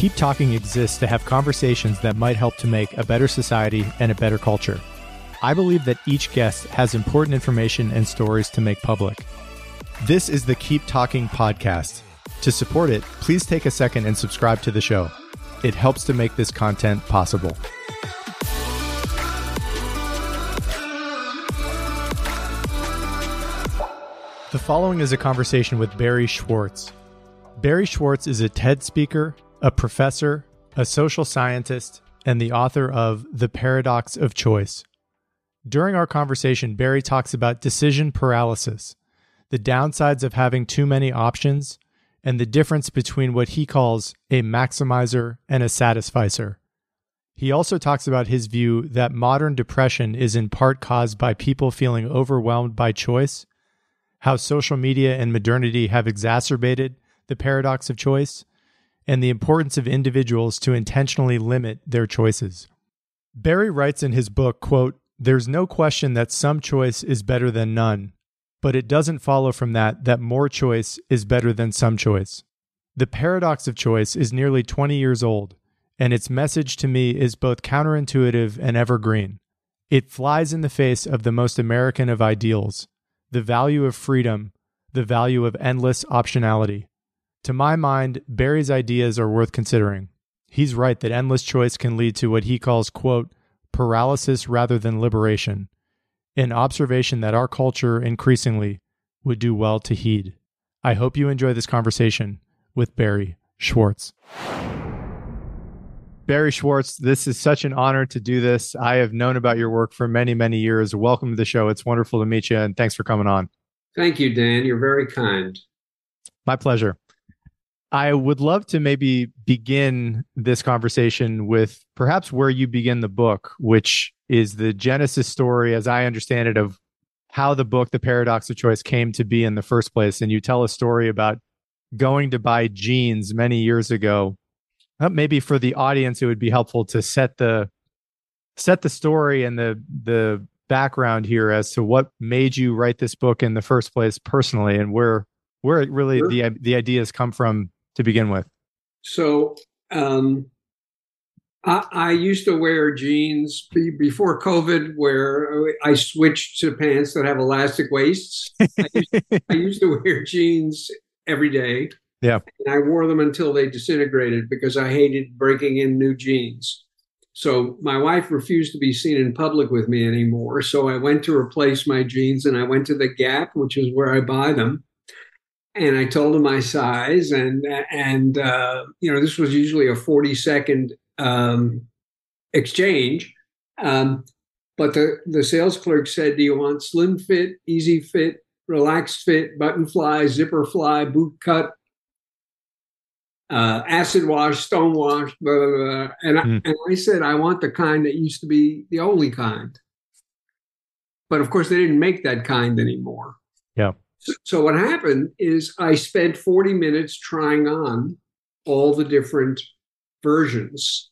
Keep Talking exists to have conversations that might help to make a better society and a better culture. I believe that each guest has important information and stories to make public. This is the Keep Talking podcast. To support it, please take a second and subscribe to the show. It helps to make this content possible. The following is a conversation with Barry Schwartz. Barry Schwartz is a TED speaker, a professor, a social scientist, and the author of The Paradox of Choice. During our conversation, Barry talks about decision paralysis, the downsides of having too many options, and the difference between what he calls a maximizer and a satisficer. He also talks about his view that modern depression is in part caused by people feeling overwhelmed by choice, how social media and modernity have exacerbated the paradox of choice, and the importance of individuals to intentionally limit their choices. Barry writes in his book, quote, "There's no question that some choice is better than none, but it doesn't follow from that that more choice is better than some choice. The paradox of choice is nearly 20 years old, and its message to me is both counterintuitive and evergreen. It flies in the face of the most American of ideals the value of freedom, the value of endless optionality. To my mind, Barry's ideas are worth considering. He's right that endless choice can lead to what he calls, quote, paralysis rather than liberation, an observation that our culture increasingly would do well to heed. I hope you enjoy this conversation with Barry Schwartz. Barry Schwartz, this is such an honor to do this. I have known about your work for many, many years. Welcome to the show. It's wonderful to meet you, and thanks for coming on. Thank you, Dan. You're very kind. My pleasure. I would love to maybe begin this conversation with perhaps where you begin the book, which is the genesis story, as I understand it, of how the book, The Paradox of Choice, came to be in the first place. And you tell a story about going to buy jeans many years ago. Uh, maybe for the audience, it would be helpful to set the set the story and the the background here as to what made you write this book in the first place personally, and where where it really Sure. the the ideas come from to begin with. So, um, I, I used to wear jeans be, before COVID, where I switched to pants that have elastic waists. I used, I used to wear jeans every day. Yeah. And I wore them until they disintegrated because I hated breaking in new jeans. So my wife refused to be seen in public with me anymore. So I went to replace my jeans and I went to the Gap, which is where I buy them. And I told him my size, and and uh, you know this was usually a forty second um, exchange. Um, but the the sales clerk said, "Do you want slim fit, easy fit, relaxed fit, button fly, zipper fly, boot cut, uh, acid wash, stone wash, blah, blah, blah. And, I, Mm. and I said, I want the kind that used to be the only kind. But of course, they didn't make that kind anymore. Yeah. So, what happened is I spent 40 minutes trying on all the different versions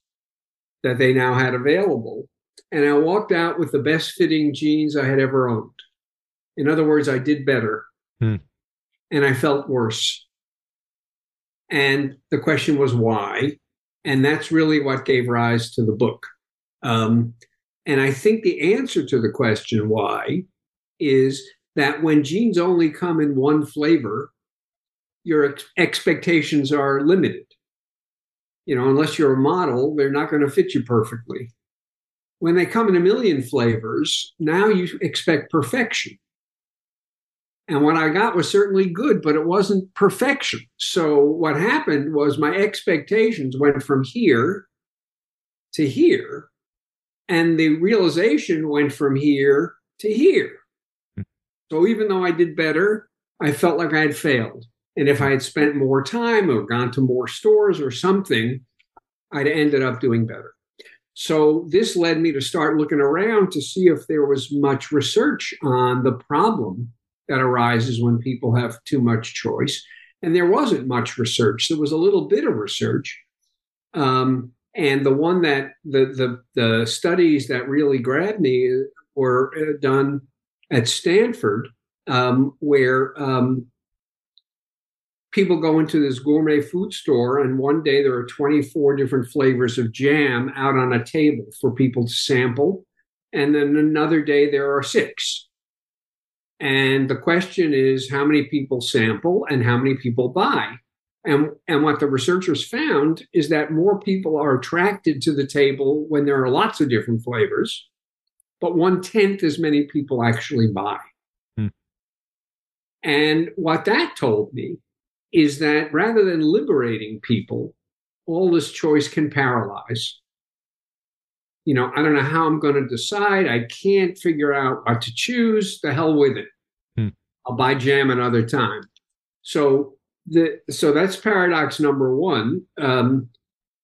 that they now had available. And I walked out with the best fitting jeans I had ever owned. In other words, I did better. Hmm. And I felt worse. And the question was why? And that's really what gave rise to the book. Um, and I think the answer to the question why is that when jeans only come in one flavor, your ex- expectations are limited. You know, unless you're a model, they're not going to fit you perfectly. When they come in a million flavors, now you expect perfection. And what I got was certainly good, but it wasn't perfection. So what happened was my expectations went from here to here, and the realization went from here to here. So even though I did better, I felt like I had failed. And if I had spent more time or gone to more stores or something, I'd ended up doing better. So this led me to start looking around to see if there was much research on the problem that arises when people have too much choice. And there wasn't much research. There was a little bit of research. Um, and the one that the, the, the studies that really grabbed me were uh, done at Stanford, um, where um, people go into this gourmet food store, and one day there are 24 different flavors of jam out on a table for people to sample. And then another day there are six. And the question is how many people sample and how many people buy? And, and what the researchers found is that more people are attracted to the table when there are lots of different flavors, but one tenth as many people actually buy. Hmm. And what that told me is that rather than liberating people, all this choice can paralyze. You know, I don't know how I'm going to decide. I can't figure out what to choose. The hell with it. Hmm. I'll buy jam another time. So the so that's paradox number one. Um,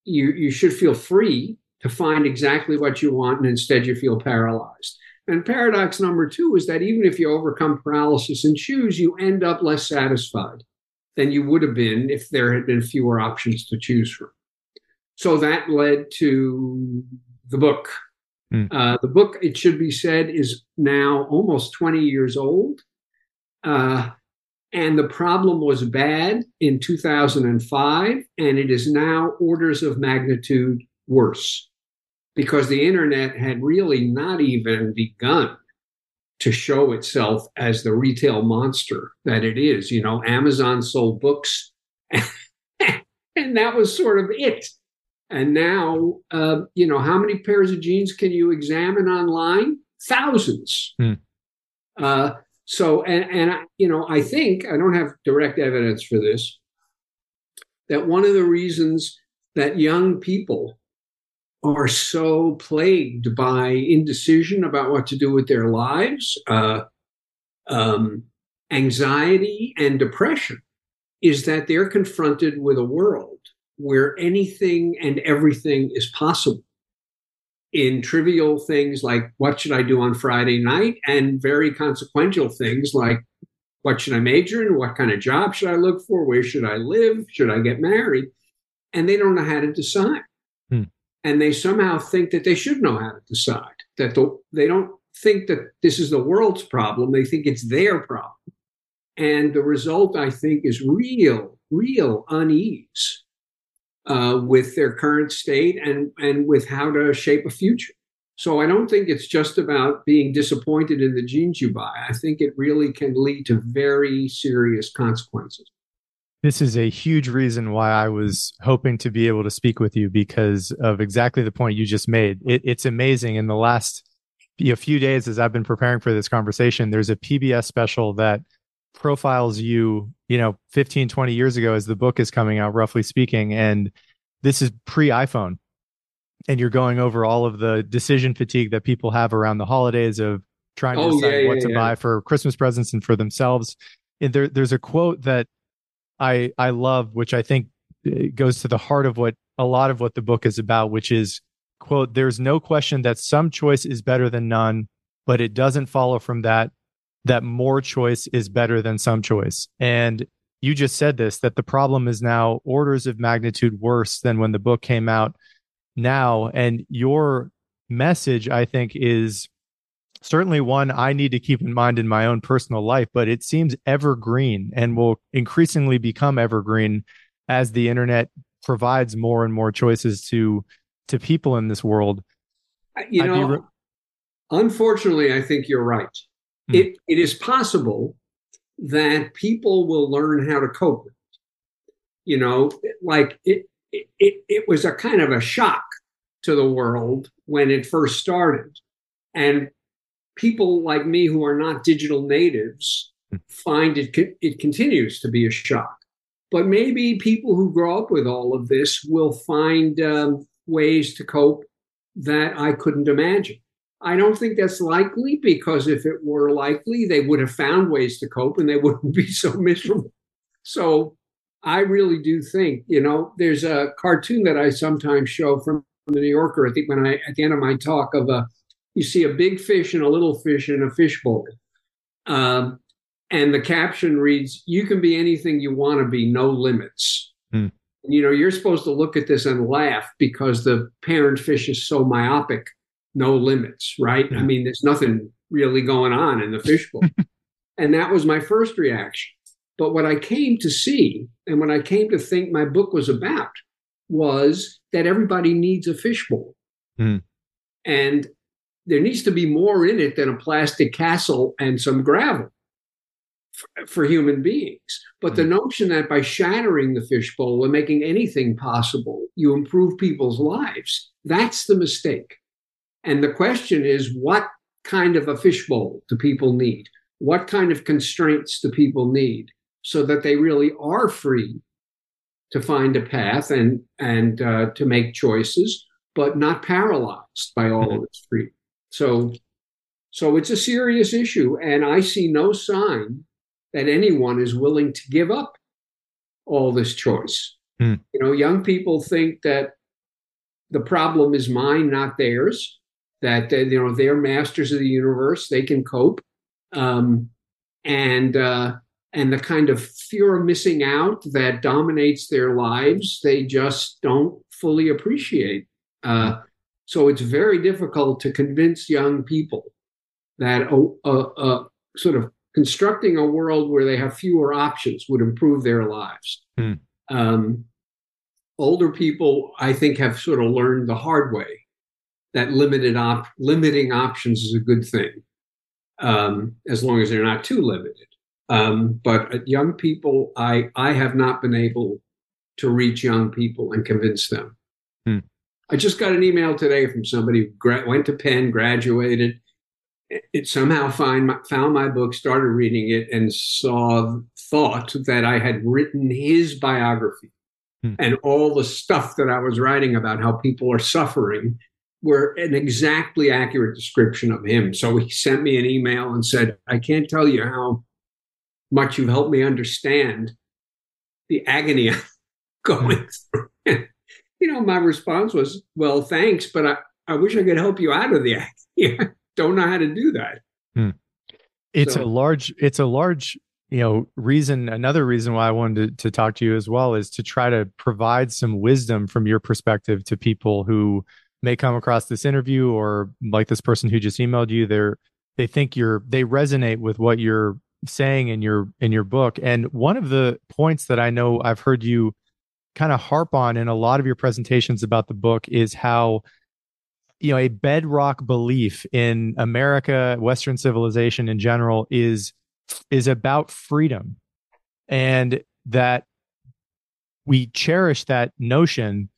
you you should feel free to find exactly what you want, and instead you feel paralyzed. And paradox number two is that even if you overcome paralysis and choose, you end up less satisfied than you would have been if there had been fewer options to choose from. So that led to the book. Mm. Uh, the book, it should be said, is now almost 20 years old. Uh, and the problem was bad in 2005, and it is now orders of magnitude worse because the internet had really not even begun to show itself as the retail monster that it is. You know, Amazon sold books, and that was sort of it. And now, uh, you know, how many pairs of jeans can you examine online? Thousands. Hmm. Uh, so, and, and I, you know, I think I don't have direct evidence for this. That one of the reasons that young people are so plagued by indecision about what to do with their lives, uh, um, anxiety, and depression is that they're confronted with a world where anything and everything is possible in trivial things like what should I do on Friday night and very consequential things like what should I major in? What kind of job should I look for? Where should I live? Should I get married? And they don't know how to decide and they somehow think that they should know how to decide that the, they don't think that this is the world's problem they think it's their problem. And the result i think is real real unease uh, with their current state and and with how to shape a future. So i don't think it's just about being disappointed in the jeans you buy. I think it really can lead to very serious consequences this is a huge reason why I was hoping to be able to speak with you because of exactly the point you just made. It, it's amazing. In the last a few days, as I've been preparing for this conversation, there's a PBS special that profiles you, you know, 15, 20 years ago as the book is coming out, roughly speaking. And this is pre iPhone. And you're going over all of the decision fatigue that people have around the holidays of trying to oh, decide yeah, what yeah, to yeah. buy for Christmas presents and for themselves. And there, there's a quote that I I love, which I think uh, goes to the heart of what a lot of what the book is about, which is quote, there's no question that some choice is better than none, but it doesn't follow from that that more choice is better than some choice. And you just said this that the problem is now orders of magnitude worse than when the book came out now. And your message, I think, is certainly one I need to keep in mind in my own personal life, but it seems evergreen and will increasingly become evergreen as the internet provides more and more choices to to people in this world. You I'd know, re- unfortunately, I think you're right. Hmm. It it is possible that people will learn how to cope with it. You know, like it, it, it was a kind of a shock to the world when it first started. And people like me who are not digital natives find it it continues to be a shock. But maybe people who grow up with all of this will find um, ways to cope that I couldn't imagine. I don't think that's likely because if it were likely, they would have found ways to cope and they wouldn't be so miserable. So I really do think, you know, there's a cartoon that I sometimes show from the New Yorker. I think when I at the end of my talk of a you see a big fish and a little fish in a fishbowl. Um, and the caption reads, You can be anything you want to be, no limits. Hmm. You know, you're supposed to look at this and laugh because the parent fish is so myopic, no limits, right? I mean, there's nothing really going on in the fishbowl. and that was my first reaction. But what I came to see, and what I came to think my book was about, was that everybody needs a fishbowl. Mm. And there needs to be more in it than a plastic castle and some gravel for, for human beings. But mm. the notion that by shattering the fishbowl and making anything possible, you improve people's lives, that's the mistake. And the question is what kind of a fishbowl do people need? What kind of constraints do people need so that they really are free to find a path and and uh, to make choices, but not paralyzed by all mm-hmm. of its freedom. So, so it's a serious issue, and I see no sign that anyone is willing to give up all this choice. Mm. You know, young people think that the problem is mine, not theirs. That uh, you know they're masters of the universe; they can cope, um, and uh, and the kind of fear of missing out that dominates their lives, they just don't fully appreciate. Uh, so it's very difficult to convince young people that a, a, a, sort of constructing a world where they have fewer options would improve their lives. Hmm. Um, older people, I think, have sort of learned the hard way that limited op- limiting options is a good thing, um, as long as they're not too limited. Um, but young people, I I have not been able to reach young people and convince them. I just got an email today from somebody who gra- went to Penn, graduated. It somehow find found my book, started reading it, and saw thought that I had written his biography hmm. and all the stuff that I was writing about how people are suffering were an exactly accurate description of him. So he sent me an email and said, "I can't tell you how much you've helped me understand the agony I'm going through." You know, my response was, well, thanks, but I, I wish I could help you out of the act. Don't know how to do that. Hmm. It's so, a large, it's a large, you know, reason. Another reason why I wanted to, to talk to you as well is to try to provide some wisdom from your perspective to people who may come across this interview or like this person who just emailed you. They're, they think you're, they resonate with what you're saying in your, in your book. And one of the points that I know I've heard you kind of harp on in a lot of your presentations about the book is how you know a bedrock belief in america western civilization in general is is about freedom. And that we cherish that notion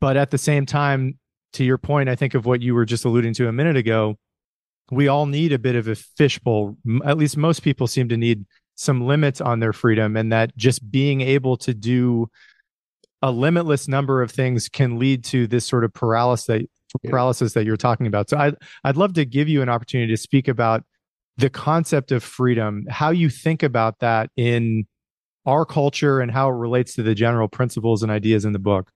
but at the same time to your point i think of what you were just alluding to a minute ago we all need a bit of a fishbowl. At least most people seem to need some limits on their freedom and that just being able to do a limitless number of things can lead to this sort of paralysis that paralysis that you're talking about. So I'd I'd love to give you an opportunity to speak about the concept of freedom, how you think about that in our culture and how it relates to the general principles and ideas in the book.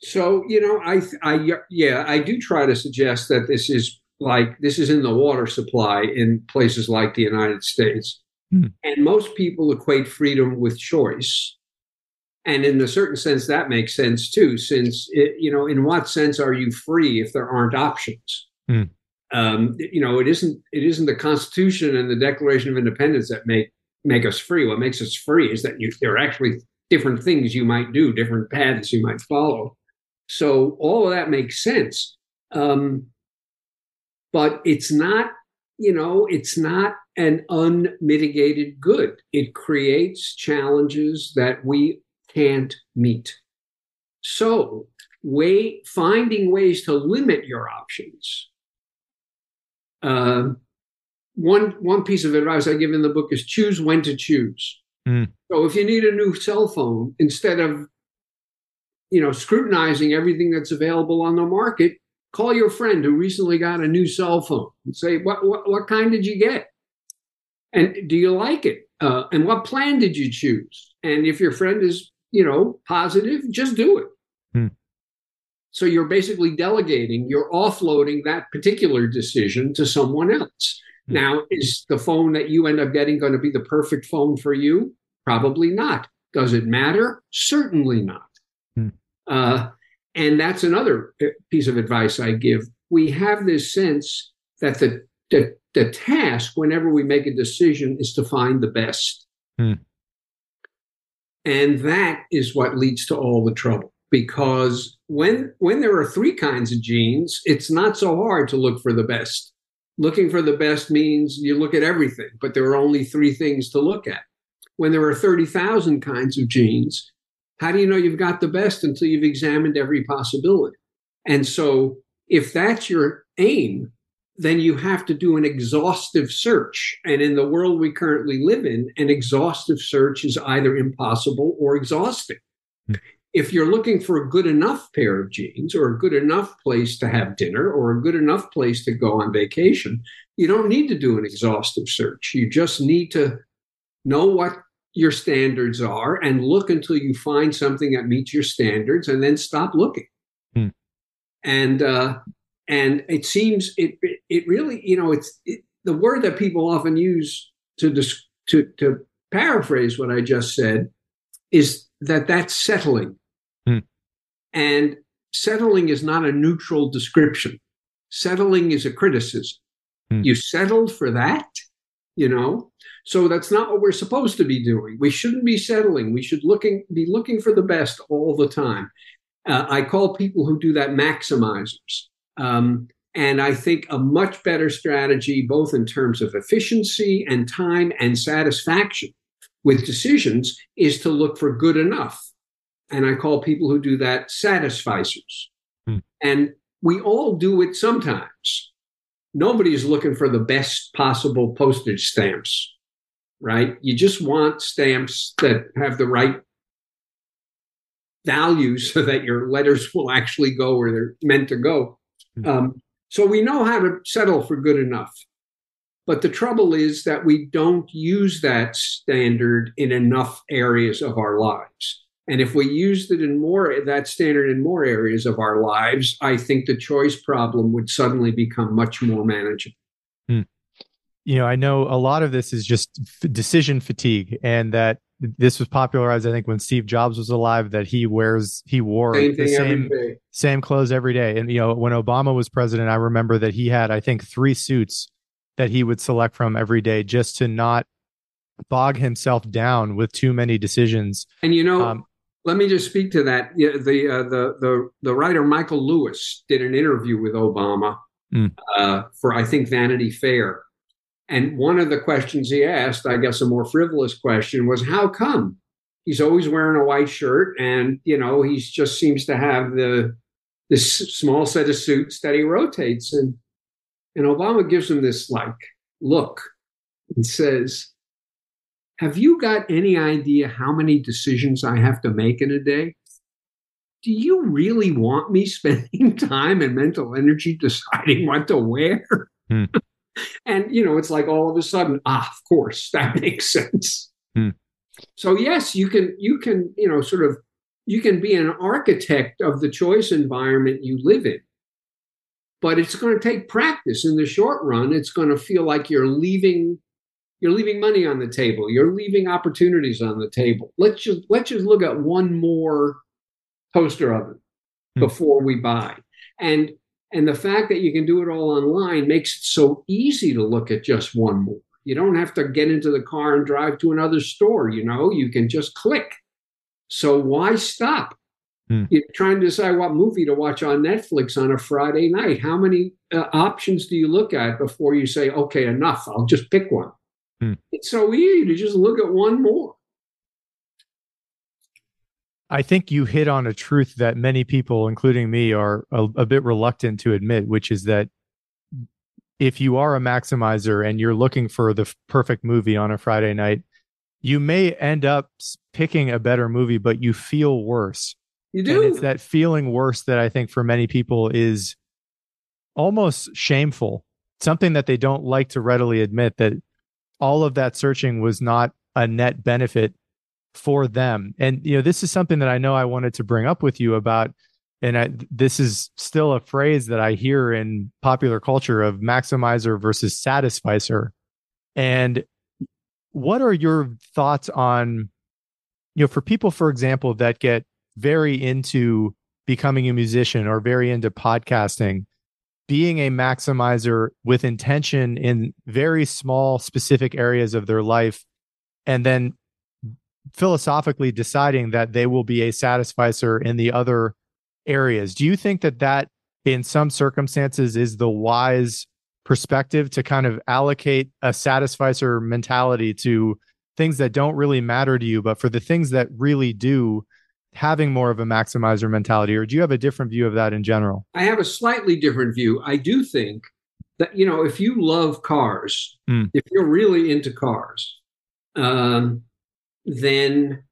So, you know, I I yeah, I do try to suggest that this is like this is in the water supply in places like the United States. Hmm. And most people equate freedom with choice. And in a certain sense that makes sense too since it, you know in what sense are you free if there aren't options? Mm. um, you know it isn't it isn't the constitution and the declaration of independence that make make us free. What makes us free is that you, there are actually different things you might do different paths you might follow. So all of that makes sense. Um, but it's not you know it's not an unmitigated good it creates challenges that we can't meet. So, way finding ways to limit your options. Uh, one one piece of advice I give in the book is choose when to choose. Mm. So if you need a new cell phone, instead of you know scrutinizing everything that's available on the market, call your friend who recently got a new cell phone and say, "What what, what kind did you get? And do you like it? Uh, and what plan did you choose? And if your friend is you know, positive, just do it. Hmm. So you're basically delegating, you're offloading that particular decision to someone else. Hmm. Now, is the phone that you end up getting going to be the perfect phone for you? Probably not. Does it matter? Certainly not. Hmm. Uh, and that's another piece of advice I give. We have this sense that the, the, the task, whenever we make a decision, is to find the best. Hmm. And that is what leads to all the trouble because when when there are three kinds of jeans, it's not so hard to look for the best. Looking for the best means you look at everything, but there are only three things to look at. When there are 30,000 kinds of jeans, how do you know you've got the best until you've examined every possibility? And so, if that's your aim, then you have to do an exhaustive search. And in the world we currently live in, an exhaustive search is either impossible or exhausting. Mm. If you're looking for a good enough pair of jeans or a good enough place to have dinner or a good enough place to go on vacation, you don't need to do an exhaustive search. You just need to know what your standards are and look until you find something that meets your standards and then stop looking. Hmm. And uh, and it seems it it really you know it's it, the word that people often use to to to paraphrase what I just said is that that's settling, hmm. and settling is not a neutral description. Settling is a criticism. Hmm. You settled for that, you know. So that's not what we're supposed to be doing. We shouldn't be settling. We should looking be looking for the best all the time. Uh, I call people who do that maximizers. Um, and I think a much better strategy, both in terms of efficiency and time and satisfaction with decisions, is to look for good enough. And I call people who do that satisficers. Hmm. And we all do it sometimes. Nobody is looking for the best possible postage stamps, right? You just want stamps that have the right value so that your letters will actually go where they're meant to go. Mm-hmm. Um, so we know how to settle for good enough. But the trouble is that we don't use that standard in enough areas of our lives. And if we used it in more that standard in more areas of our lives, I think the choice problem would suddenly become much more manageable. Hmm. You know, I know a lot of this is just f- decision fatigue, and that this was popularized, I think, when Steve Jobs was alive, that he wears he wore same the same same clothes every day. And you know, when Obama was president, I remember that he had, I think, three suits that he would select from every day just to not bog himself down with too many decisions. And you know, um, let me just speak to that. The uh, the the the writer Michael Lewis did an interview with Obama mm. uh, for I think Vanity Fair and one of the questions he asked, I guess a more frivolous question, was how come he's always wearing a white shirt and you know he just seems to have the this small set of suits that he rotates and and Obama gives him this like look and says, "Have you got any idea how many decisions I have to make in a day?" do you really want me spending time and mental energy deciding what to wear? Hmm and you know it's like all of a sudden ah of course that makes sense hmm. so yes you can you can you know sort of you can be an architect of the choice environment you live in but it's going to take practice in the short run it's going to feel like you're leaving you're leaving money on the table you're leaving opportunities on the table let's just let's just look at one more toaster oven hmm. before we buy and and the fact that you can do it all online makes it so easy to look at just one more. You don't have to get into the car and drive to another store, you know, you can just click. So why stop? Hmm. You're trying to decide what movie to watch on Netflix on a Friday night. How many uh, options do you look at before you say, okay, enough, I'll just pick one? Hmm. It's so easy to just look at one more. I think you hit on a truth that many people, including me, are a, a, bit reluctant to admit, which is that if you are a maximizer and you're looking for the perfect movie on a Friday night, you may end up picking a better movie, but you feel worse. You do. And it's that feeling worse that I think for many people is almost shameful, something that they don't like to readily admit that all of that searching was not a net benefit for them. And you know, this is something that I know I wanted to bring up with you about and I, this is still a phrase that I hear in popular culture of maximizer versus satisficer. And what are your thoughts on you know for people for example that get very into becoming a musician or very into podcasting being a maximizer with intention in very small specific areas of their life and then philosophically deciding that they will be a satisficer in the other areas. Do you think that that in some circumstances is the wise perspective to kind of allocate a satisficer mentality to things that don't really matter to you, but for the things that really do, having more of a maximizer mentality? Or do you have a different view of that in general? I have a slightly different view. I do think that, you know, if you love cars, mm. if you're really into cars, um, then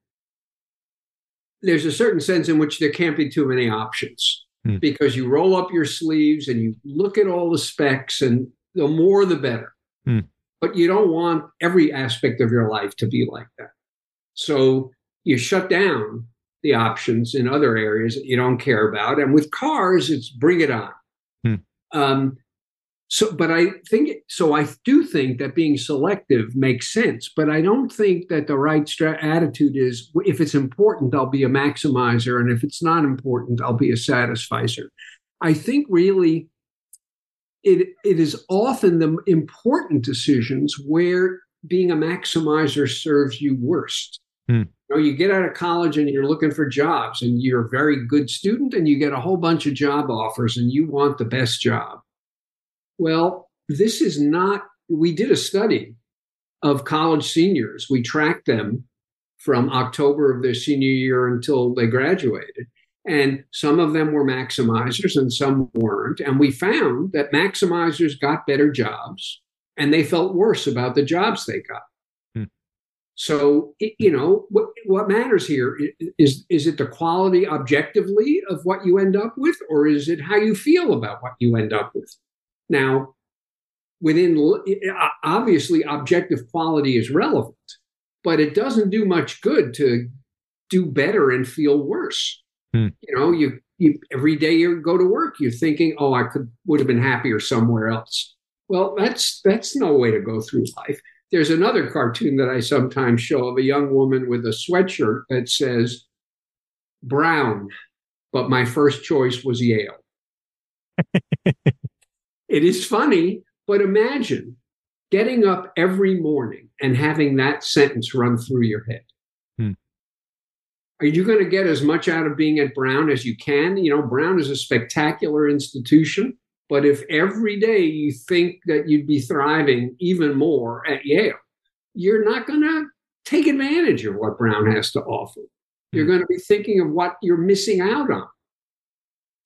there's a certain sense in which there can't be too many options mm. because you roll up your sleeves and you look at all the specs, and the more the better. Mm. But you don't want every aspect of your life to be like that. So you shut down the options in other areas that you don't care about. And with cars, it's bring it on. Hmm. Um, so, but I think so. I do think that being selective makes sense, but I don't think that the right stra- attitude is if it's important, I'll be a maximizer, and if it's not important, I'll be a satisficer. I think really it it is often the important decisions where being a maximizer serves you worst. Hmm. You know, you get out of college and you're looking for jobs, and you're a very good student, and you get a whole bunch of job offers, and you want the best job well, this is not, we did a study of college seniors. We tracked them from October of their senior year until they graduated. And some of them were maximizers and some weren't. And we found that maximizers got better jobs and they felt worse about the jobs they got. So, you know, what, what matters here is, is it the quality objectively of what you end up with, or is it how you feel about what you end up with? Now, within obviously objective quality is relevant, but it doesn't do much good to do better and feel worse. Hmm. You know, you you every day you go to work, you're thinking, "Oh, I could would have been happier somewhere else." Well, that's that's no way to go through life. There's another cartoon that I sometimes show of a young woman with a sweatshirt that says Brown, but my first choice was Yale. It is funny, but imagine getting up every morning and having that sentence run through your head. Hmm. Are you going to get as much out of being at Brown as you can? You know, Brown is a spectacular institution, but if every day you think that you'd be thriving even more at Yale, you're not going to take advantage of what Brown has to offer. You're hmm. going to be thinking of what you're missing out on.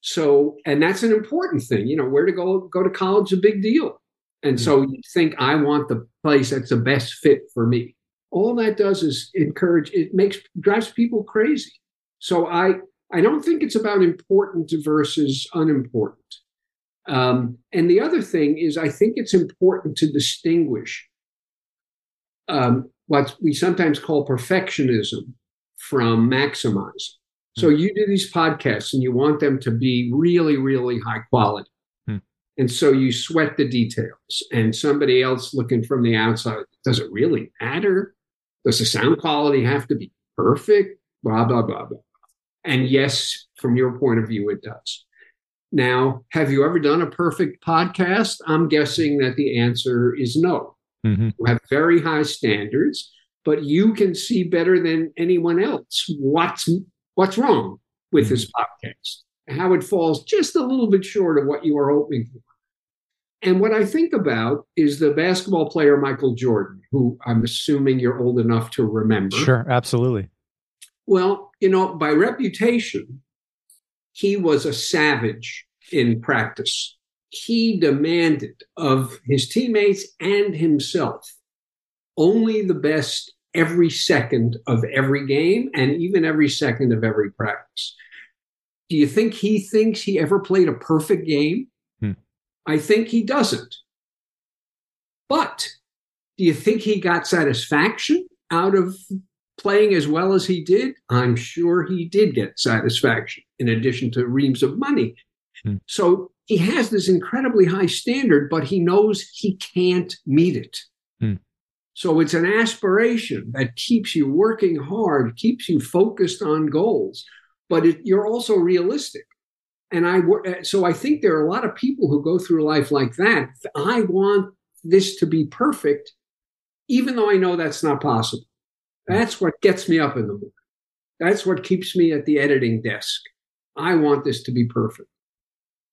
So, and that's an important thing. You know, where to go go to college is a big deal. And mm-hmm. so you think I want the place that's the best fit for me. All that does is encourage it makes drives people crazy. So I I don't think it's about important versus unimportant. Um, and the other thing is I think it's important to distinguish um, what we sometimes call perfectionism from maximizing. So hmm. you do these podcasts and you want them to be really, really high quality. Hmm. And so you sweat the details and somebody else looking from the outside, does it really matter? Does the sound quality have to be perfect? Blah, blah, blah, blah. And yes, from your point of view, it does. Now, have you ever done a perfect podcast? I'm guessing that the answer is no. Mm-hmm. You have very high standards, but you can see better than anyone else what's what's wrong with mm-hmm. this podcast, how it falls just a little bit short of what you were hoping for. And what I think about is the basketball player Michael Jordan, who I'm assuming you're old enough to remember. Sure, absolutely. Well, you know, by reputation, he was a savage in practice. He demanded of his teammates and himself only the best every second of every game and even every second of every practice. Do you think he thinks he ever played a perfect game? Hmm. I think he doesn't. But do you think he got satisfaction out of playing as well as he did? I'm sure he did get satisfaction in addition to reams of money. Hmm. So he has this incredibly high standard, but he knows he can't meet it. Hmm. So it's an aspiration that keeps you working hard, keeps you focused on goals, but it, you're also realistic. And I uh, so I think there are a lot of people who go through life like that. I want this to be perfect, even though I know that's not possible. That's what gets me up in the morning. That's what keeps me at the editing desk. I want this to be perfect.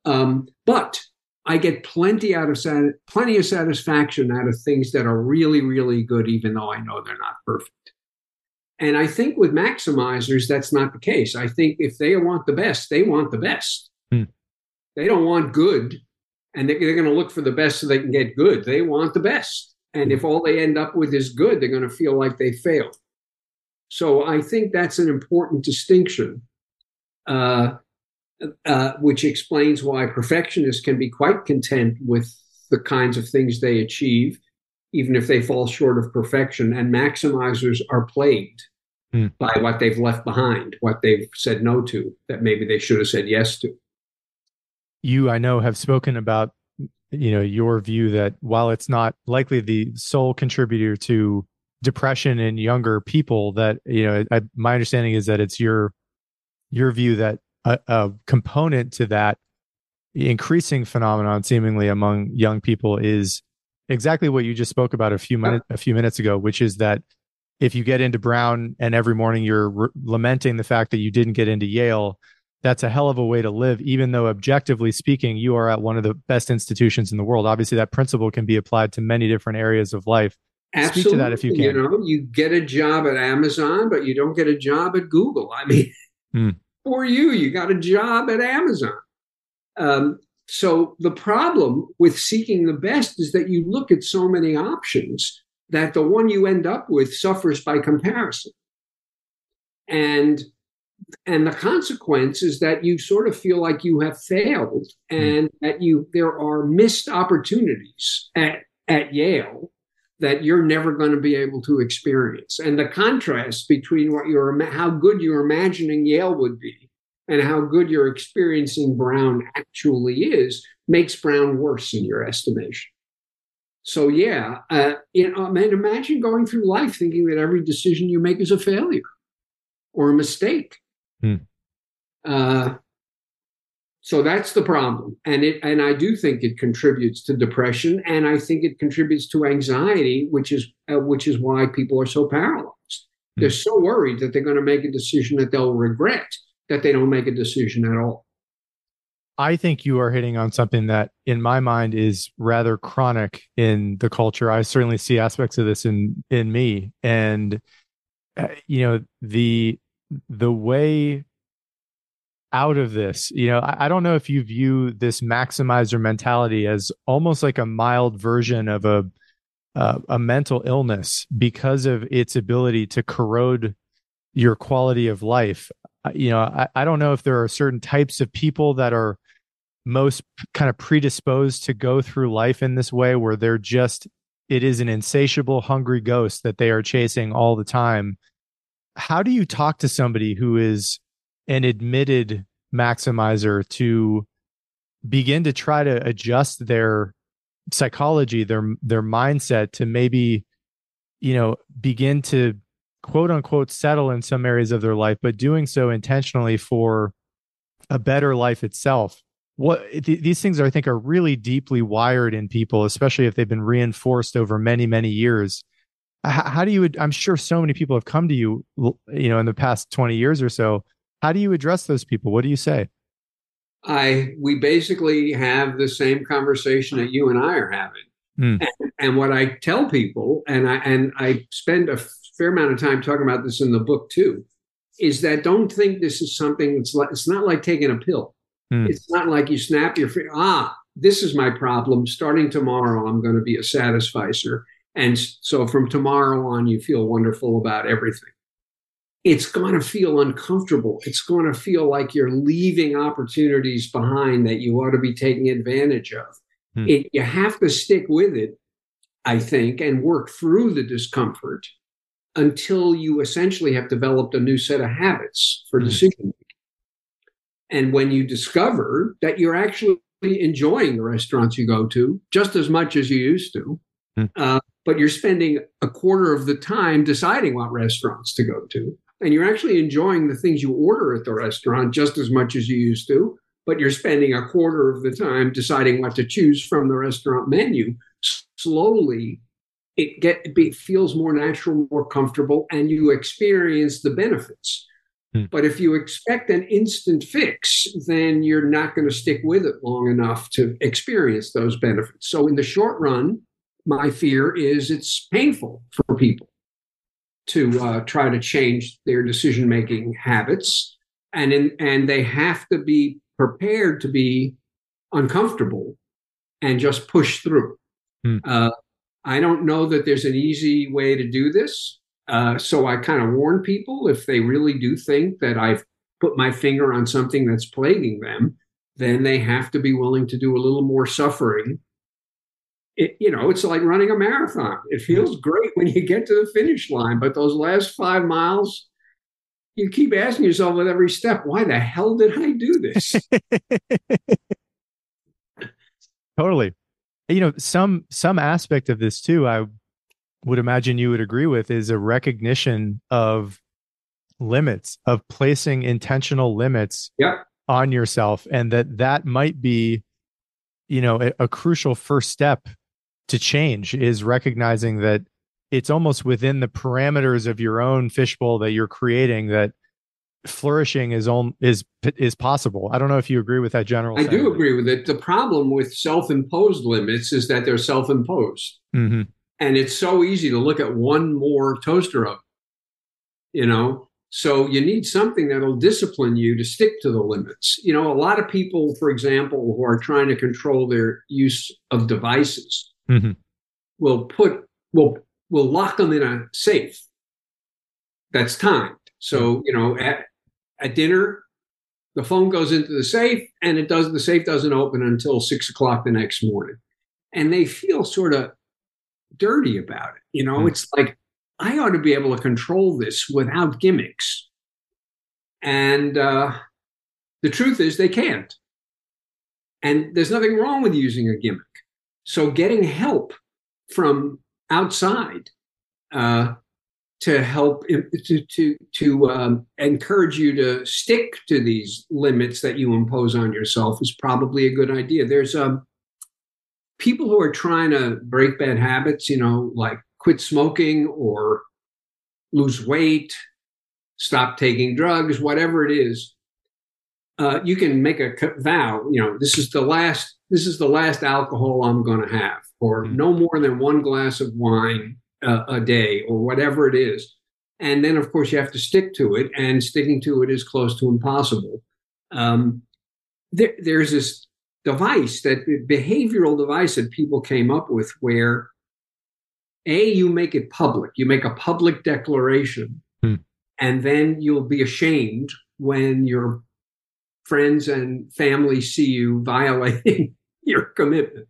Um, but I get plenty out of sat- plenty of satisfaction out of things that are really, really good, even though I know they're not perfect. And I think with maximizers, that's not the case. I think if they want the best, they want the best. Hmm. They don't want good, and they're, they're going to look for the best so they can get good. They want the best. And if all they end up with is good, they're going to feel like they failed. So I think that's an important distinction, uh, uh, which explains why perfectionists can be quite content with the kinds of things they achieve, even if they fall short of perfection. And maximizers are plagued hmm. by what they've left behind, what they've said no to, that maybe they should have said yes to. You, I know, have spoken about you know your view that while it's not likely the sole contributor to depression in younger people that you know I, my understanding is that it's your your view that a, a component to that increasing phenomenon seemingly among young people is exactly what you just spoke about a few minutes a few minutes ago which is that if you get into brown and every morning you're re- lamenting the fact that you didn't get into yale that's a hell of a way to live even though objectively speaking you are at one of the best institutions in the world. Obviously that principle can be applied to many different areas of life Absolutely. Speak to that if you can. You know, you get a job at Amazon, but you don't get a job at Google. I mean, mm. for you, you got a job at Amazon. Um, so the problem with seeking the best is that you look at so many options that the one you end up with suffers by comparison. And and the consequence is that you sort of feel like you have failed and mm. that you there are missed opportunities at, at Yale that you're never going to be able to experience. And the contrast between what you're how good you're imagining Yale would be and how good you're experiencing Brown actually is makes Brown worse in your estimation. So yeah, uh, you know, man, imagine going through life thinking that every decision you make is a failure or a mistake. Hmm. Uh, so that's the problem. And it and I do think it contributes to depression and I think it contributes to anxiety, which is uh, which is why people are so paralyzed. Mm-hmm. They're so worried that they're going to make a decision that they'll regret that they don't make a decision at all. I think you are hitting on something that in my mind is rather chronic in the culture. I certainly see aspects of this in in me and uh, you know the the way out of this. You know I, I, don't know if you view this maximizer mentality as almost like a mild version of a uh, a mental illness because of its ability to corrode your quality of life. You know I, I don't know if there are certain types of people that are most kind of predisposed to go through life in this way where they're just it is an insatiable hungry ghost that they are chasing all the time. How do you talk to somebody who is an admitted maximizer to begin to try to adjust their psychology their their mindset to maybe you know begin to quote unquote settle in some areas of their life but doing so intentionally for a better life itself. What th- these things i think are really deeply wired in people especially if they've been reinforced over many many years. How, how do you i'm sure so many people have come to you you know in the past 20 years or so how do you address those people? What do you say? I we basically have the same conversation that you and I are having. Mm. And, and, what I tell people, and I and I spend a fair amount of time talking about this in the book too, is that don't think this is something that's like it's not like taking a pill. Mm. It's not like you snap your finger. ah, this is my problem. Starting tomorrow, I'm going to be a satisficer. And so from tomorrow on, you feel wonderful about everything it's going to feel uncomfortable. It's going to feel like you're leaving opportunities behind that you ought to be taking advantage of. Hmm. It, you have to stick with it, I think, and work through the discomfort until you essentially have developed a new set of habits for hmm. decision making. And when you discover that you're actually enjoying the restaurants you go to just as much as you used to, hmm. uh, but you're spending a quarter of the time deciding what restaurants to go to and you're actually enjoying the things you order at the restaurant just as much as you used to, but you're spending a quarter of the time deciding what to choose from the restaurant menu. Slowly, it get it feels more natural, more comfortable, and you experience the benefits. Hmm. But if you expect an instant fix, then you're not going to stick with it long enough to experience those benefits. So in the short run, my fear is it's painful for people to uh, try to change their decision making habits, and in, and they have to be prepared to be uncomfortable and just push through. Hmm. Uh, I don't know that there's an easy way to do this. Uh, so I kind of warn people if they really do think that I've put my finger on something that's plaguing them, then they have to be willing to do a little more suffering. It, you know, it's like running a marathon. It hmm. feels great when you get to the finish line, but those last five miles, you keep asking yourself with every step, why the hell did I do this? totally. You know, some some aspect of this too, I would imagine you would agree with is a recognition of limits of placing intentional limits yeah. on yourself and that that might be you know a, a, crucial first step to change is recognizing that it's almost within the parameters of your own fishbowl that you're creating that flourishing is on is is possible. I don't know if you agree with that general i sentiment. do agree with it. The problem with self-imposed limits is that they're self-imposed. Mm-hmm. And it's so easy to look at one more toaster oven you know? So you need something that'll discipline you to stick to the limits. You know a lot of people for example who are trying to control their use of devices mm-hmm. will put will will lock them in a safe that's timed so you know at at dinner the phone goes into the safe and it does the safe doesn't open until six o'clock the next morning and they feel sort of dirty about it. You know, mm. it's like I ought to be able to control this without gimmicks. And uh, the truth is, they can't. And there's nothing wrong with using a gimmick. So getting help from outside uh, to help to to to um, encourage you to stick to these limits that you impose on yourself is probably a good idea. There's um people who are trying to break bad habits, you know, like quit smoking or lose weight, stop taking drugs, whatever it is, uh, you can make a vow. You know, this is the last. This is the last alcohol I'm going to have, or mm-hmm. no more than one glass of wine uh, a day, or whatever it is. And then, of course, you have to stick to it, and sticking to it is close to impossible. Um, there, there's this device, that behavioral device that people came up with where A, you make it public, you make a public declaration, hmm. and then you'll be ashamed when your friends and family see you violating your commitment.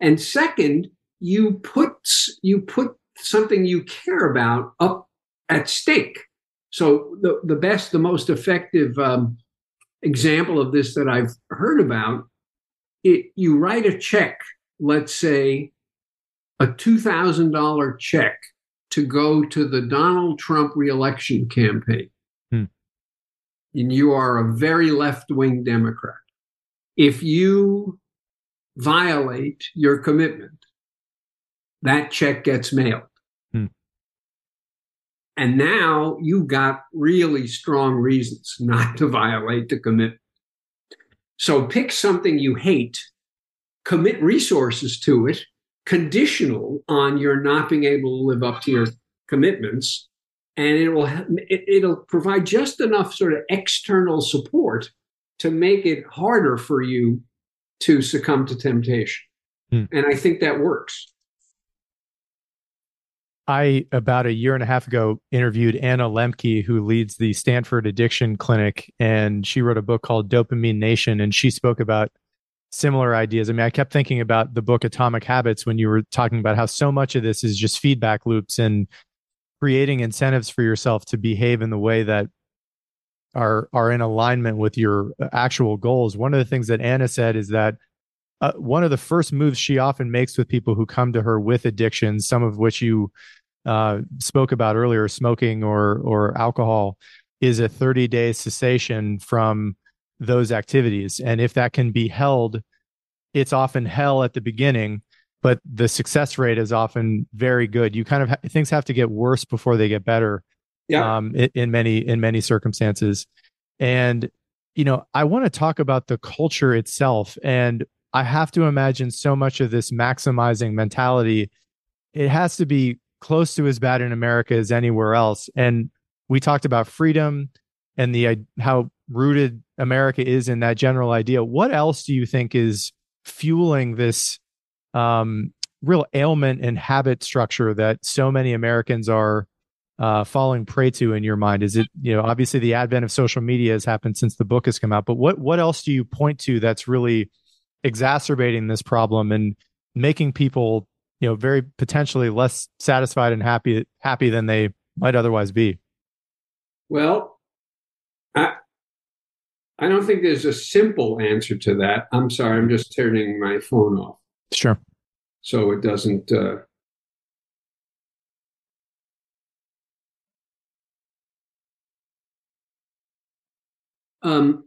And second, you put you put something you care about up at stake. So the, the best, the most effective um, example of this that I've heard about it, you write a check, let's say a $2,000 check to go to the Donald Trump reelection campaign. And you are a very left wing Democrat. If you violate your commitment, that check gets mailed. Hmm. And now you've got really strong reasons not to violate the commitment. So pick something you hate, commit resources to it, conditional on your not being able to live up to your commitments, and it will it, will provide just enough sort of external support to make it harder for you to succumb to temptation. Hmm. And I think that works. I about a year and a half ago interviewed Anna Lembke who leads the Stanford Addiction Clinic, and she wrote a book called Dopamine Nation, and she spoke about similar ideas. I mean, I kept thinking about the book Atomic Habits when you were talking about how so much of this is just feedback loops and creating incentives for yourself to behave in the way that are are in alignment with your actual goals. One of the things that Anna said is that uh, one of the first moves she often makes with people who come to her with addictions, some of which you uh, spoke about earlier, smoking or or alcohol, is a 30 day cessation from those activities. And if that can be held, it's often hell at the beginning. But the success rate is often very good. You kind of ha- things have to get worse before they get better. Yeah. Um, in, in many in many circumstances, and you know, I want to talk about the culture itself, and I have to imagine so much of this maximizing mentality. It has to be close to as bad in America as anywhere else. And we talked about freedom and the how rooted America is in that general idea. What else do you think is fueling this um, real ailment and habit structure that so many Americans are uh, falling prey to in your mind? Is it you know obviously the advent of social media has happened since the book has come out, but what what else do you point to that's really exacerbating this problem and making people you know very potentially less satisfied and happy happy than they might otherwise be? Well, I I don't think there's a simple answer to that. I'm sorry, I'm just turning my phone off. Sure. So it doesn't. Uh, um,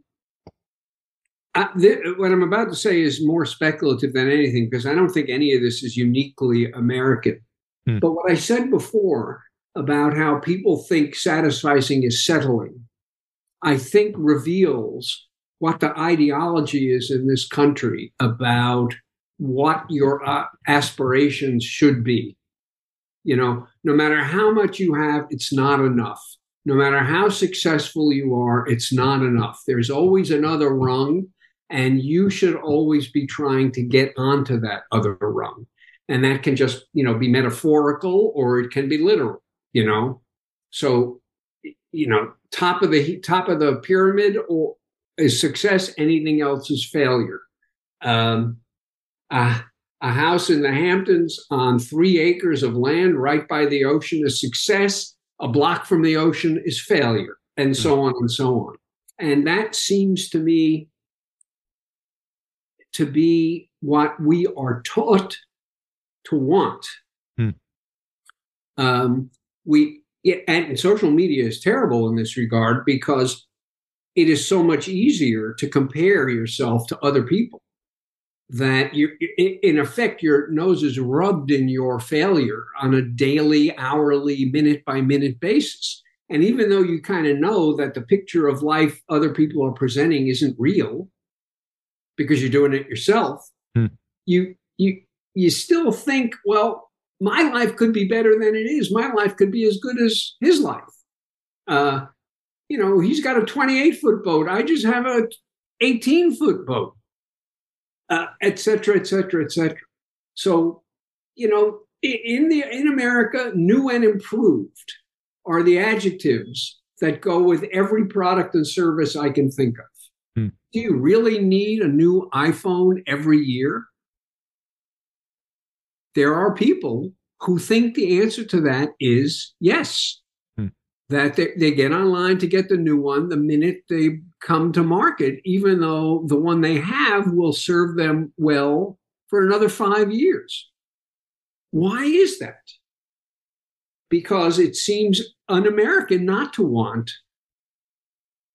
I, th- what I'm about to say is more speculative than anything because I don't think any of this is uniquely American. Hmm. But what I said before about how people think satisficing is settling I think reveals what the ideology is in this country about what your uh, aspirations should be. You know, no matter how much you have, it's not enough. No matter how successful you are, it's not enough. There's always another rung, and you should always be trying to get onto that other rung. And that can just, you know, be metaphorical or it can be literal, you know. So you know top of the top of the pyramid or is success anything else is failure um, a, a house in the hamptons on three acres of land right by the ocean is success. A block from the ocean is failure and so on and so on. And that seems to me to be what we are taught to want. Hmm. um, we and social media is terrible in this regard because it is so much easier to compare yourself to other people that you in effect your nose is rubbed in your failure on a daily hourly minute by minute basis and even though you kind of know that the picture of life other people are presenting isn't real because you're doing it yourself hmm. you you you still think well my life could be better than it is. My life could be as good as his life. Uh, you know, he's got a 28 foot boat. I just have a 18 foot boat, etc., etc., etc. So, you know, in the in America, new and improved are the adjectives that go with every product and service I can think of. Hmm. Do you really need a new iPhone every year? there are people who think the answer to that is yes. That they, they get online to get the new one the minute they come to market, even though the one they have will serve them well for another five years. Why is that? Because it seems un American not to want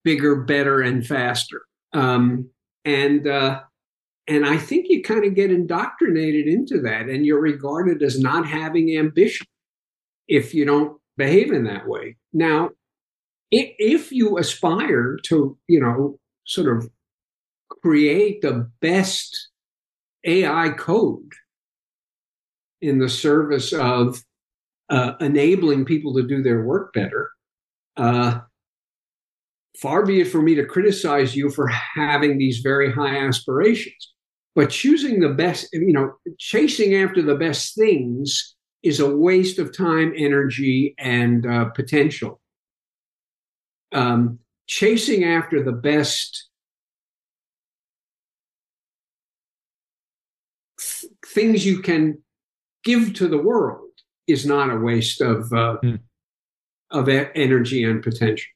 bigger, better, and faster. Um, and uh, and I think you kind of get indoctrinated into that and you're regarded as not having ambition if you don't behave in that way. Now, if you aspire to, you know, sort of create the best AI code in the service of uh, enabling people to do their work better, uh, far be it for me to criticize you for having these very high aspirations. But choosing the best, you know, chasing after the best things is a waste of time, energy, and uh, potential. Um, chasing after the best th- things you can give to the world is not a waste of uh, mm. of e- energy and potential.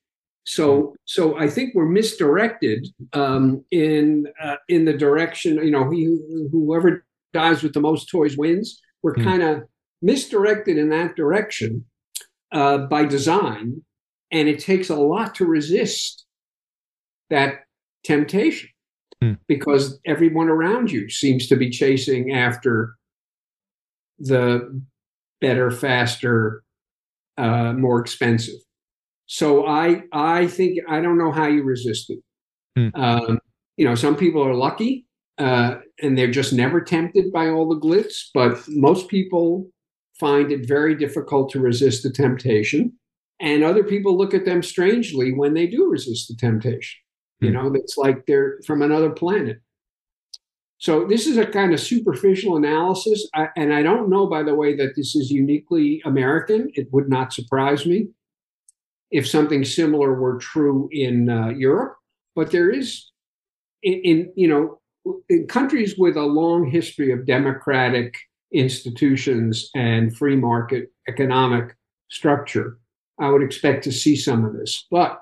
So, so I think we're misdirected um, in uh, in the direction. You know, he, whoever dies with the most toys wins. We're mm. kind of misdirected in that direction uh, by design, and it takes a lot to resist that temptation mm. because everyone around you seems to be chasing after the better, faster, uh, more expensive. So I I think I don't know how you resist it. Hmm. Um, you know, some people are lucky uh, and they're just never tempted by all the glitz, but most people find it very difficult to resist the temptation. And other people look at them strangely when they do resist the temptation. You hmm. know, it's like they're from another planet. So this is a kind of superficial analysis, I, and I don't know, by the way, that this is uniquely American. It would not surprise me if something similar were true in uh, Europe. But there is, in, in you know, in countries with a long history of democratic institutions and free market economic structure, I would expect to see some of this. But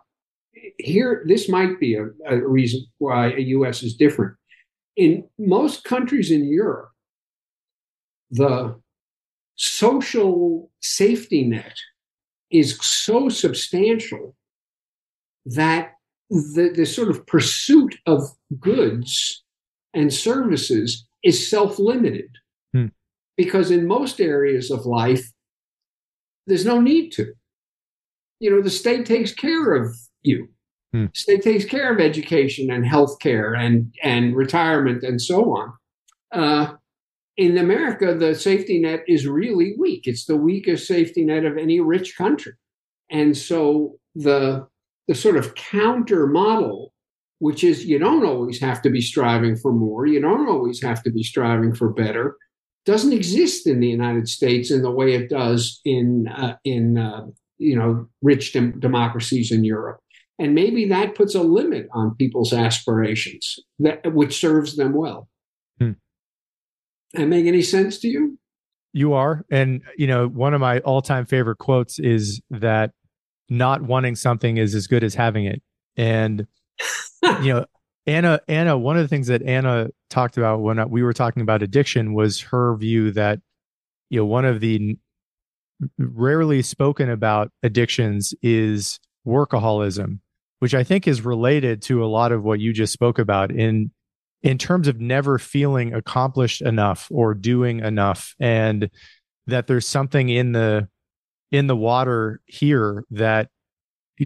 here, this might be a, a reason why a U.S. is different in most countries in Europe, the social safety net is so substantial that the, the sort of pursuit of goods and services is self limited. Because in most areas of life, there's no need to. You know, the state takes care of you. Hmm. State takes care of education and health care and, and retirement and so on. Uh, in America, the safety net is really weak. It's the weakest safety net of any rich country. And so the, the sort of counter model, which is you don't always have to be striving for more, you don't always have to be striving for better, doesn't exist in the United States in the way it does in, uh, in uh, you know, rich dem- democracies in Europe. And maybe that puts a limit on people's aspirations that which serves them well. Hmm. that make any sense to you? You are. And you know one of my all-time favorite quotes is that not wanting something is as good as having it. And you know anna anna one of the things that anna talked about when we were talking about addiction was her view that you know one of the rarely spoken about addictions is workaholism which I think is related to a lot of what you just spoke about in in terms of never feeling accomplished enough or doing enough and that there's something in the in the water here that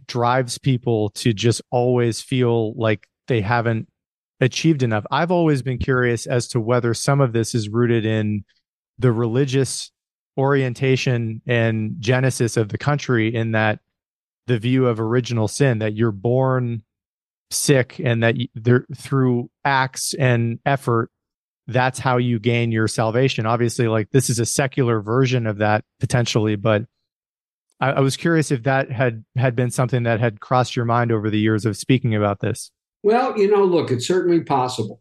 drives people to just always feel like they haven't achieved enough. I've always been curious as to whether some of this is rooted in the religious orientation and genesis of the country in that the view of original sin that you're born sick and that there through acts and effort that's how you gain your salvation obviously like this is a secular version of that potentially but I, I, was curious if that had had been something that had crossed your mind over the years of speaking about this well you know look it's certainly possible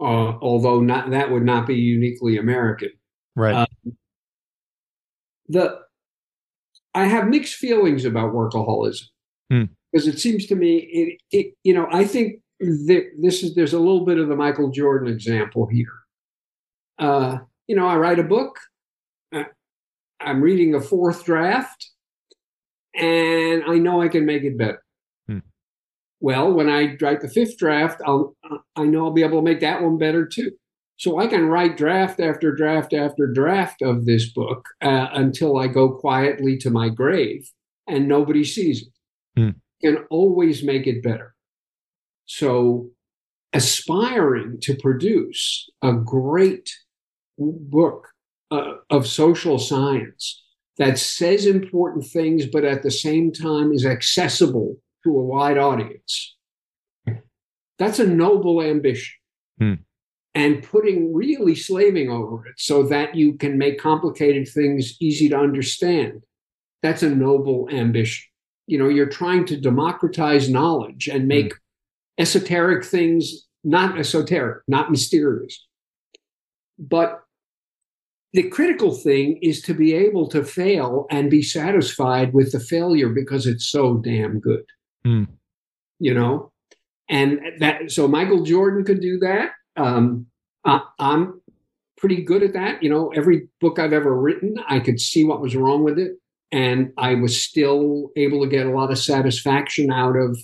uh, although not that would not be uniquely american right uh, the I have mixed feelings about workaholism hmm. because it seems to me it, it you know I think that this is there's a little bit of the Michael Jordan example here. Uh, you know, I write a book. Uh, I'm reading the fourth draft, and I know I can make it better. Well, when I write the fifth draft, I'll I know I'll be able to make that one better too. So I can write draft after draft after draft of this book uh, until I go quietly to my grave and nobody sees it. Mm. Can always make it better. So aspiring to produce a great book uh, of social science that says important things, but at the same time is accessible to a wide audience. That's a noble ambition. Mm and putting really slaving over it so that you can make complicated things easy to understand. That's a noble ambition. You know, you're trying to democratize knowledge and hmm. make mm. esoteric things not esoteric, not mysterious. But the critical thing is to be able to fail and be satisfied with the failure because it's so damn good. Mm. You know? And that so Michael Jordan could do that um, I, I'm pretty good at that. You know, every book I've ever written, I could see what was wrong with it. And I was still able to get a lot of satisfaction out of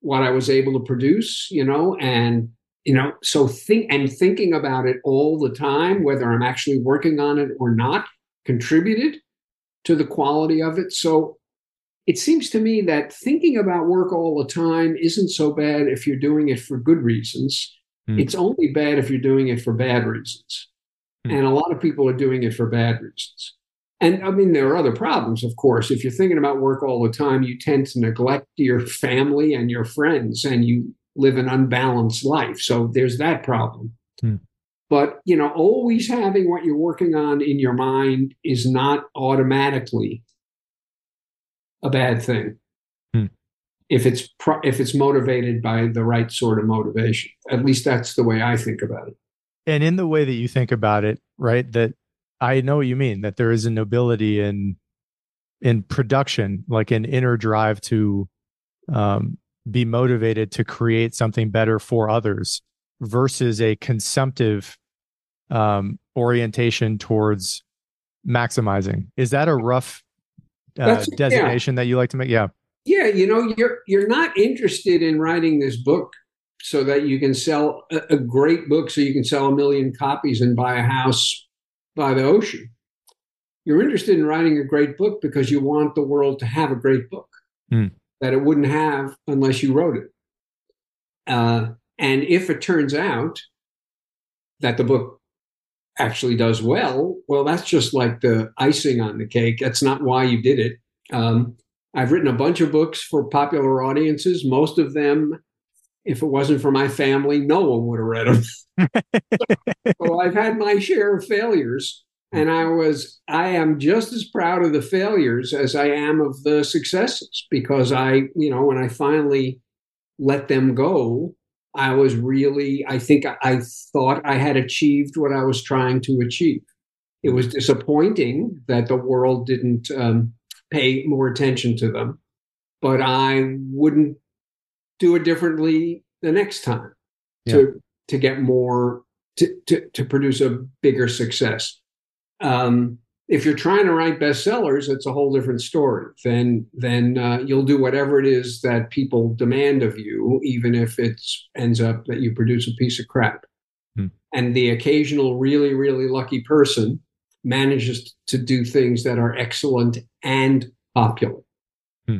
what I was able to produce, you know, and you know, so think and thinking about it all the time, whether I'm actually working on it or not, contributed to the quality of it. So it seems to me that thinking about work all the time isn't so bad if you're doing it for good reasons. Mm. It's only bad if you're doing it for bad reasons. Mm. And a lot of people are doing it for bad reasons. And I mean, there are other problems, of course. If you're thinking about work all the time, you tend to neglect your family and your friends, and you live an unbalanced life. So there's that problem. Hmm. But, you know, always having what you're working on in your mind is not automatically a bad thing. Hmm. If it's pro- if it's motivated by the right sort of motivation, at least that's the way I think about it. And in the way that you think about it, right? That I know what you mean. That there is a nobility in in production, like an inner drive to um, be motivated to create something better for others versus a consumptive um, orientation towards maximizing. Is that a rough uh, designation yeah. that you like to make? Yeah. Yeah, you know, you're you're not interested in writing this book so that you can sell a, a great book, so you can sell a million copies and buy a house by the ocean. You're interested in writing a great book because you want the world to have a great book. Mm that it wouldn't have unless you wrote it. Uh, and if it turns out that the book actually does well, well, that's just like the icing on the cake. That's not why you did it. Um, I've written a bunch of books for popular audiences. Most of them, if it wasn't for my family, no one would have read them. so I've had my share of failures and I was, I am just as proud of the failures as I am of the successes because I, you know, when I finally let them go, I was really, I think I thought I had achieved what I was trying to achieve. It was disappointing that the world didn't um, pay more attention to them, but I wouldn't do it differently the next time yeah. to to get more to, to to produce a bigger success. Um, if you're trying to write bestsellers, it's a whole different story. Then, then uh, you'll do whatever it is that people demand of you, even if it ends up that you produce a piece of crap. Hmm. And the occasional really, really lucky person manages to do things that are excellent and popular. Hmm.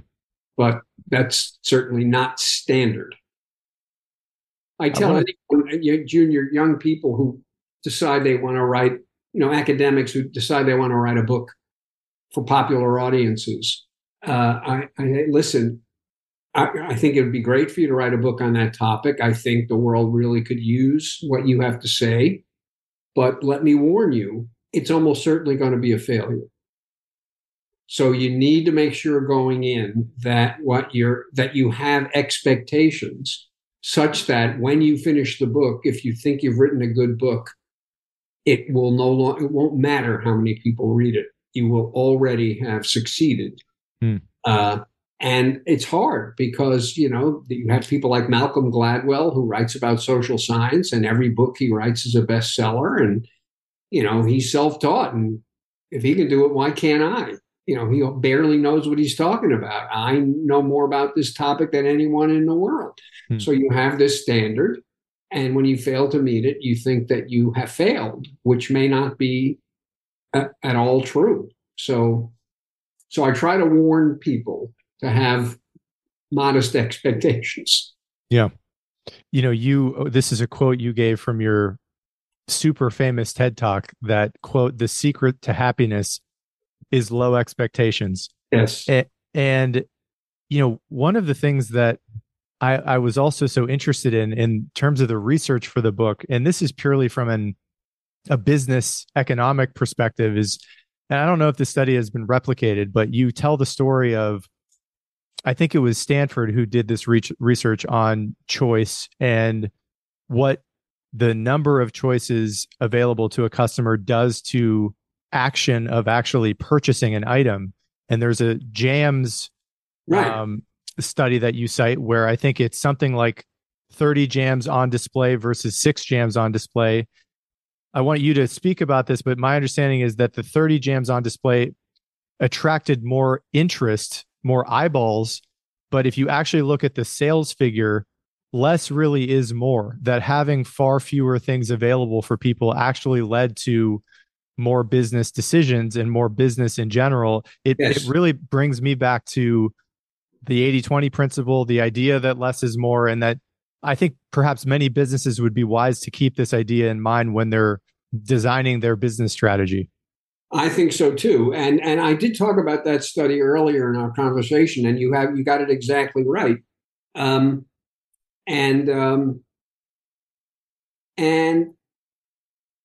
But that's certainly not standard. I tell I anyone, junior young people who decide they want to write you know academics who decide they want to write a book for popular audiences. Uh, I, I, listen. I, I, think it would be great for you to write a book on that topic. I think the world really could use what you have to say. But let me warn you, it's almost certainly going to be a failure. So you need to make sure going in that what you're that you have expectations such that when you finish the book, if you think you've written a good book, it will no longer it won't matter how many people read it. You will already have succeeded. Hmm. uh, and it's hard because you know you have people like malcolm gladwell who writes about social science and every book he writes is a bestseller and you know he's self-taught and if he can do it why can't i? You know he barely knows what he's talking about. I know more about this topic than anyone in the world. Hmm. so you have this standard and when you fail to meet it, you think that you have failed, which may not be at, at all true. So, so I try to warn people to have modest expectations. Yeah. You know, you, oh, this is a quote you gave from your super famous TED talk that quote, the secret to happiness is low expectations. Yes. And, and you know, one of the things that I, I was also so interested in in terms of the research for the book, and this is purely from an a business economic perspective, is and I don't know if the study has been replicated, but you tell the story of I think it was Stanford who did this re- research on choice and what the number of choices available to a customer does to action of actually purchasing an item. And there's a jams right. um, study that you cite where I think it's something like 30 jams on display versus six jams on display. I want you to speak about this, but my understanding is that the 30 jams on display attracted more interest, more eyeballs. But if you actually look at the sales figure, less really is more, that having far fewer things available for people actually led to more business decisions and more business in general. It, yes. it really brings me back to the 80 20 principle, the idea that less is more, and that I think perhaps many businesses would be wise to keep this idea in mind when they're designing their business strategy. I think so too. And and I did talk about that study earlier in our conversation, and you have you got it exactly right. Um, and um, and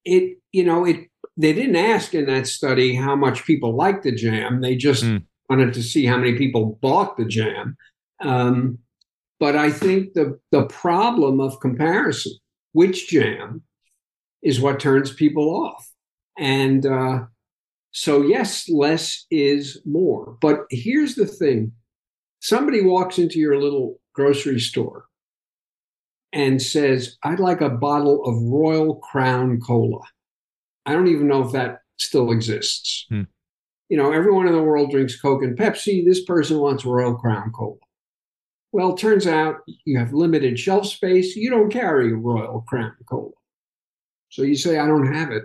it you know it they didn't ask in that study how much people liked the jam. They just mm. Wanted to see how many people bought the jam. Um, but I think the the problem of comparison, which jam, is what turns people off. And uh, so, yes, less is more. But here's the thing: somebody walks into your little grocery store and says, I'd like a bottle of Royal Crown Cola. I don't even know if that still exists. Hmm. You know, everyone in the world drinks Coke and Pepsi. This person wants Royal Crown Cola. Well, turns out you have limited shelf space. You don't carry Royal Crown Cola. So you say, I don't have it.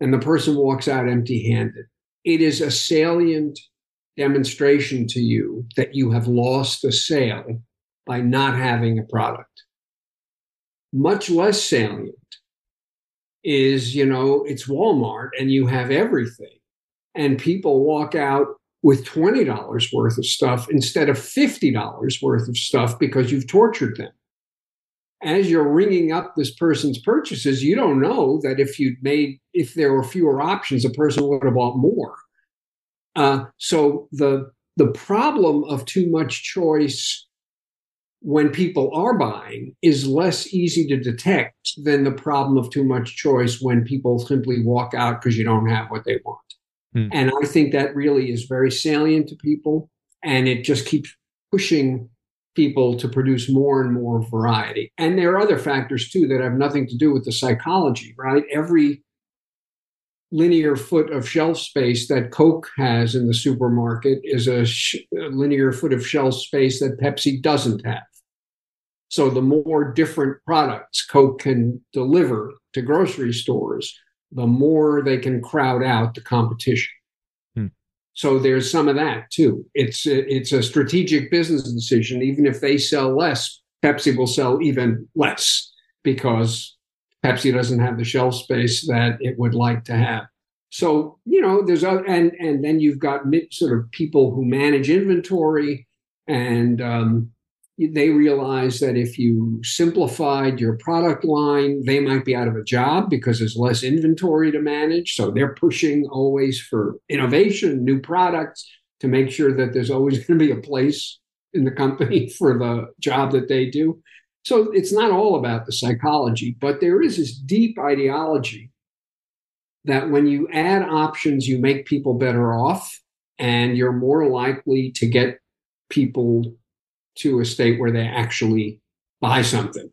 And the person walks out empty handed. It is a salient demonstration to you that you have lost a sale by not having a product much less salient is, you know, it's Walmart and you have everything. And people walk out with $20 worth of stuff instead of $50 worth of stuff because you've tortured them. As you're ringing up this person's purchases, you don't know that if you'd made, if there were fewer options, a person would have bought more. Uh, so the the problem of too much choice when people are buying is less easy to detect than the problem of too much choice when people simply walk out because you don't have what they want. Hmm. And I think that really is very salient to people. And it just keeps pushing people to produce more and more variety. And there are other factors too that have nothing to do with the psychology, right? Every linear foot of shelf space that Coke has in the supermarket is a, sh- a, linear foot of shelf space that Pepsi doesn't have. So the more different products Coke can deliver to grocery stores, the more they can crowd out the competition. Hmm. So there's some of that too. It's it's a strategic business decision. Even if they sell less, Pepsi will sell even less because Pepsi doesn't have the shelf space that it would like to have. So you know, there's other, and and then you've got sort of people who manage inventory and um, they realize that if you simplified your product line, they might be out of a job because there's less inventory to manage. So they're pushing always for innovation, new products to make sure that there's always going to be a place in the company for the job that they do. So it's not all about the psychology, but there is this deep ideology that when you add options, you make people better off and you're more likely to get people to a state where they actually buy something.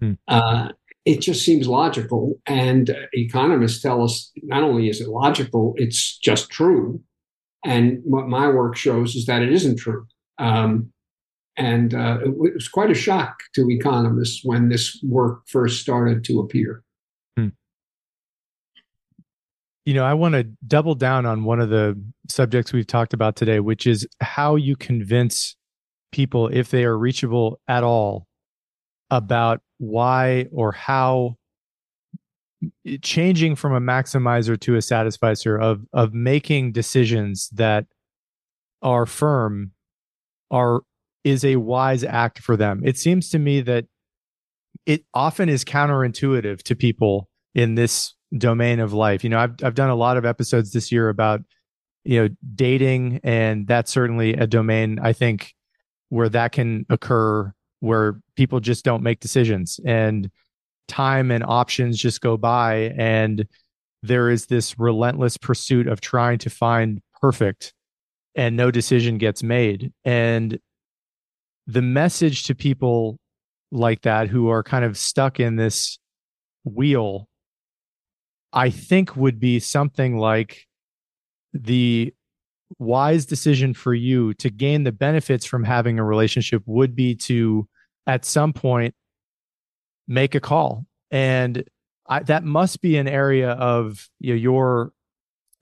Hmm. Uh, it just seems logical. And economists tell us not only is it logical, it's just true. And what my work shows is that it isn't true. Um, and uh, it was quite a shock to economists when this work first started to appear. Hmm. You know, I want to double down on one of the subjects we've talked about today, which is how you convince people, if they are reachable at all, about why or how changing from a maximizer to a satisficer of of making decisions that are firm are is a wise act for them. It seems to me that it often is counterintuitive to people in this domain of life. You know, I've I've done a lot of episodes this year about you know dating and that's certainly a domain I think where that can occur where people just don't make decisions and time and options just go by and there is this relentless pursuit of trying to find perfect and no decision gets made. And the message to people like that who are kind of stuck in this wheel i think would be something like the wise decision for you to gain the benefits from having a relationship would be to at some point make a call. And I, that must be an area of you know, your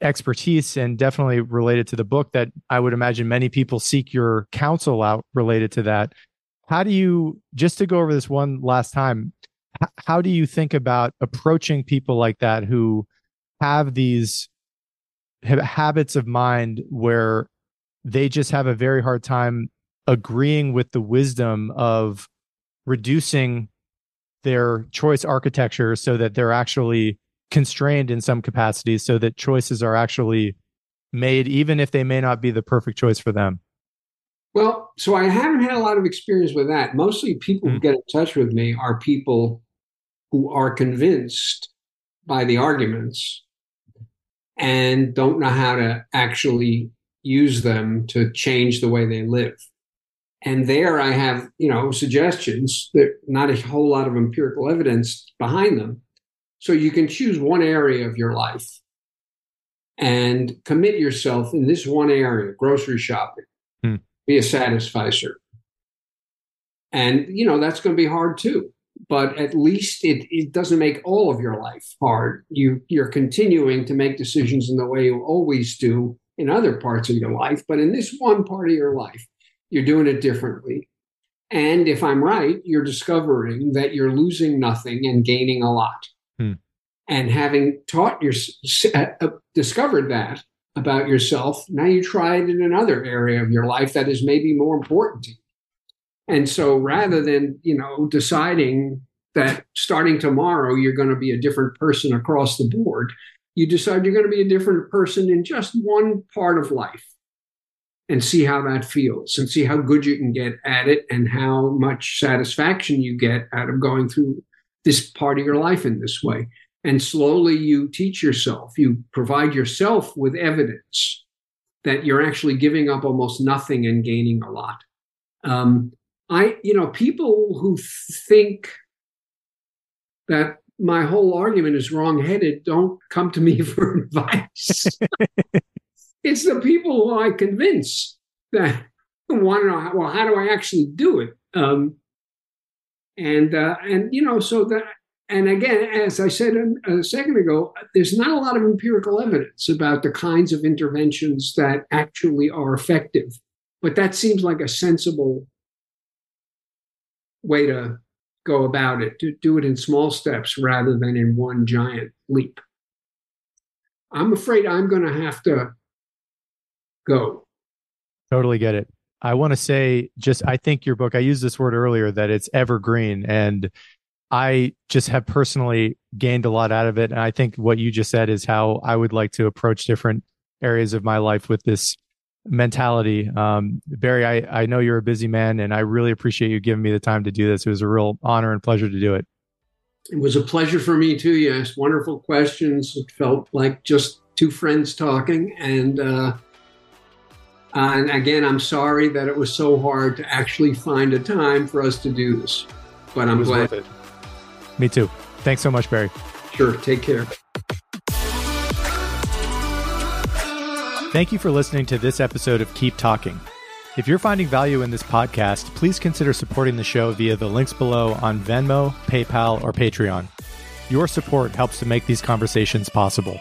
expertise and definitely related to the book that I would imagine many people seek your counsel out related to that. How do you, just to go over this one last time, how do you think about approaching people like that who have these habits of mind where they just have a very hard time agreeing with the wisdom of reducing their choice architecture so that they're actually constrained in some capacities so that choices are actually made even if they may not be the perfect choice for them well so i haven't had a lot of experience with that mostly people mm. who hmm. get in touch with me are people who are convinced by the arguments and don't know how to actually use them to change the way they live. And there I have, you know, suggestions that not a whole lot of empirical evidence behind them. So you can choose one area of your life and commit yourself in this one area, grocery shopping, hmm. be a satisficer. And, you know, that's going to be hard too but at least it, it doesn't make all of your life hard. You you're continuing to make decisions in the way you always do in other parts of your life, but in this one part of your life, you're doing it differently. And if I'm right, you're discovering that you're losing nothing and gaining a lot. Hmm. And having taught your uh, discovered that about yourself, now you try it in another area of your life that is maybe more important to you. And so rather than, you know, deciding that starting tomorrow you're going to be a different person across the board, you decide you're going to be a different person in just one part of life and see how that feels and see how good you can get at it and how much satisfaction you get out of going through this part of your life in this way. And slowly you teach yourself, you provide yourself with evidence that you're actually giving up almost nothing and gaining a lot. Um, I, you know, people who think that my whole argument is wrongheaded don't come to me for advice. it's the people who I convince that want to know, how, well, how do I actually do it? Um, and uh, and you know, so that and again, as I said a second ago, there's not a lot of empirical evidence about the kinds of interventions that actually are effective. But that seems like a sensible way to go about it, to do it in small steps rather than in one giant leap. I'm afraid I'm going to have to go. Totally get it. I want to say just I think your book I used this word earlier that it's evergreen and I just have personally gained a lot out of it and I think what you just said is how I would like to approach different areas of my life with this mentality. Um, Barry, I, I know you're a busy man and I really appreciate you giving me the time to do this. It was a real honor and pleasure to do it. It was a pleasure for me too. You asked wonderful questions. It felt like just two friends talking. And, uh, and again, I'm sorry that it was so hard to actually find a time for us to do this, but I'm glad. Me too. Thanks so much, Barry. Sure. Take care. Thank you for listening to this episode of Keep Talking. If you're finding value in this podcast, please consider supporting the show via the links below on Venmo, PayPal, or Patreon. Your support helps to make these conversations possible.